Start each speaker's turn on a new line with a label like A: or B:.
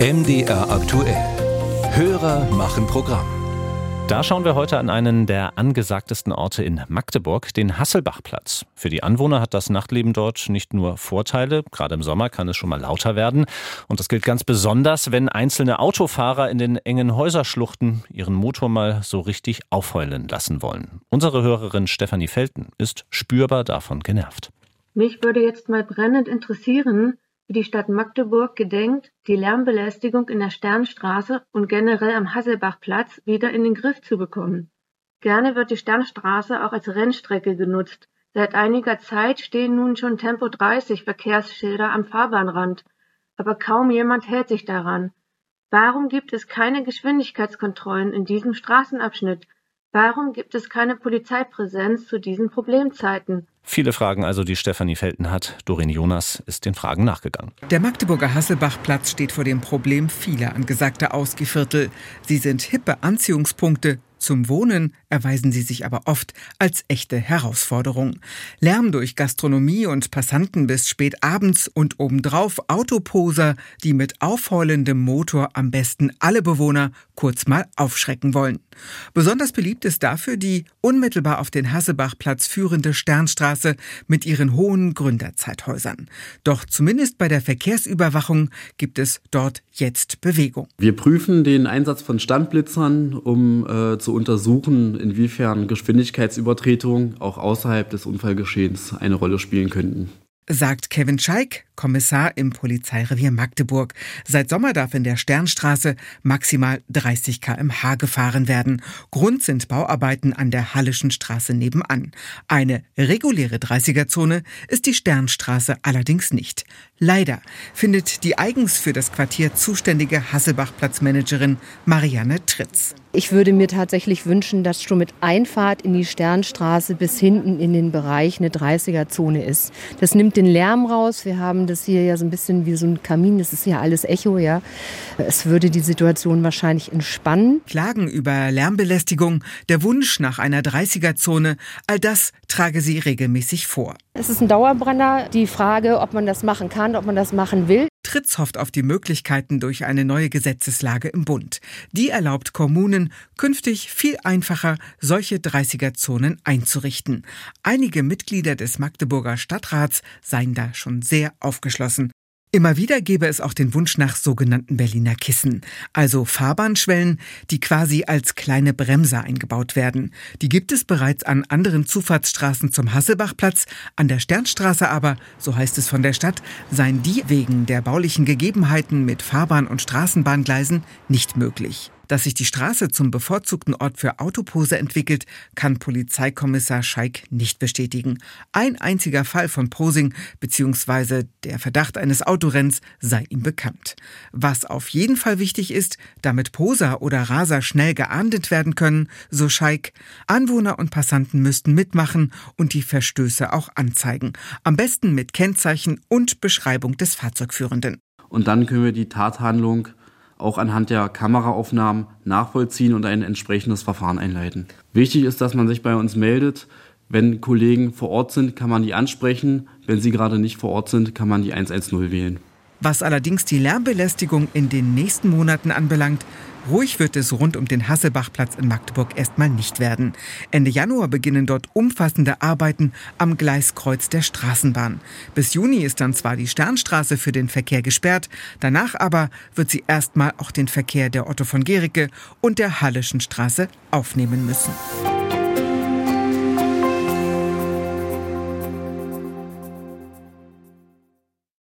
A: MDR aktuell. Hörer machen Programm.
B: Da schauen wir heute an einen der angesagtesten Orte in Magdeburg, den Hasselbachplatz. Für die Anwohner hat das Nachtleben dort nicht nur Vorteile, gerade im Sommer kann es schon mal lauter werden. Und das gilt ganz besonders, wenn einzelne Autofahrer in den engen Häuserschluchten ihren Motor mal so richtig aufheulen lassen wollen. Unsere Hörerin Stefanie Felten ist spürbar davon genervt.
C: Mich würde jetzt mal brennend interessieren, die Stadt Magdeburg gedenkt, die Lärmbelästigung in der Sternstraße und generell am Hasselbachplatz wieder in den Griff zu bekommen. Gerne wird die Sternstraße auch als Rennstrecke genutzt. Seit einiger Zeit stehen nun schon Tempo 30 Verkehrsschilder am Fahrbahnrand, aber kaum jemand hält sich daran. Warum gibt es keine Geschwindigkeitskontrollen in diesem Straßenabschnitt? Warum gibt es keine Polizeipräsenz zu diesen Problemzeiten?
B: Viele Fragen also, die Stefanie Felten hat. Doreen Jonas ist den Fragen nachgegangen.
D: Der Magdeburger Hasselbachplatz steht vor dem Problem vieler angesagter Ausgeviertel. Sie sind hippe Anziehungspunkte zum Wohnen erweisen sie sich aber oft als echte Herausforderung. Lärm durch Gastronomie und Passanten bis spät abends und obendrauf Autoposer, die mit aufheulendem Motor am besten alle Bewohner kurz mal aufschrecken wollen. Besonders beliebt ist dafür die unmittelbar auf den Hassebachplatz führende Sternstraße mit ihren hohen Gründerzeithäusern. Doch zumindest bei der Verkehrsüberwachung gibt es dort jetzt Bewegung.
E: Wir prüfen den Einsatz von Standblitzern, um äh, zu untersuchen, inwiefern Geschwindigkeitsübertretungen auch außerhalb des Unfallgeschehens eine Rolle spielen könnten.
D: Sagt Kevin Scheik, Kommissar im Polizeirevier Magdeburg. Seit Sommer darf in der Sternstraße maximal 30 km/h gefahren werden. Grund sind Bauarbeiten an der Hallischen Straße nebenan. Eine reguläre 30er-Zone ist die Sternstraße allerdings nicht. Leider findet die eigens für das Quartier zuständige Hasselbach-Platzmanagerin Marianne Tritz.
F: Ich würde mir tatsächlich wünschen, dass schon mit Einfahrt in die Sternstraße bis hinten in den Bereich eine 30er-Zone ist. Das nimmt den Lärm raus. Wir haben das hier ja so ein bisschen wie so ein Kamin. Das ist ja alles Echo, ja. Es würde die Situation wahrscheinlich entspannen.
D: Klagen über Lärmbelästigung, der Wunsch nach einer 30er-Zone, all das trage sie regelmäßig vor.
F: Es ist ein Dauerbrenner. Die Frage, ob man das machen kann, ob man das machen will.
D: Tritz hofft auf die Möglichkeiten durch eine neue Gesetzeslage im Bund. Die erlaubt Kommunen künftig viel einfacher, solche 30er-Zonen einzurichten. Einige Mitglieder des Magdeburger Stadtrats seien da schon sehr aufgeschlossen. Immer wieder gäbe es auch den Wunsch nach sogenannten Berliner Kissen, also Fahrbahnschwellen, die quasi als kleine Bremser eingebaut werden. Die gibt es bereits an anderen Zufahrtsstraßen zum Hasselbachplatz, an der Sternstraße aber, so heißt es von der Stadt, seien die wegen der baulichen Gegebenheiten mit Fahrbahn- und Straßenbahngleisen nicht möglich. Dass sich die Straße zum bevorzugten Ort für Autopose entwickelt, kann Polizeikommissar Scheik nicht bestätigen. Ein einziger Fall von Posing bzw. der Verdacht eines Autorenns sei ihm bekannt. Was auf jeden Fall wichtig ist, damit Poser oder Raser schnell geahndet werden können, so Scheik, Anwohner und Passanten müssten mitmachen und die Verstöße auch anzeigen. Am besten mit Kennzeichen und Beschreibung des Fahrzeugführenden.
E: Und dann können wir die Tathandlung auch anhand der Kameraaufnahmen nachvollziehen und ein entsprechendes Verfahren einleiten. Wichtig ist, dass man sich bei uns meldet. Wenn Kollegen vor Ort sind, kann man die ansprechen. Wenn sie gerade nicht vor Ort sind, kann man die 110 wählen.
D: Was allerdings die Lärmbelästigung in den nächsten Monaten anbelangt, ruhig wird es rund um den Hasselbachplatz in Magdeburg erstmal nicht werden. Ende Januar beginnen dort umfassende Arbeiten am Gleiskreuz der Straßenbahn. Bis Juni ist dann zwar die Sternstraße für den Verkehr gesperrt, danach aber wird sie erstmal auch den Verkehr der Otto von Gericke und der Hallischen Straße aufnehmen müssen.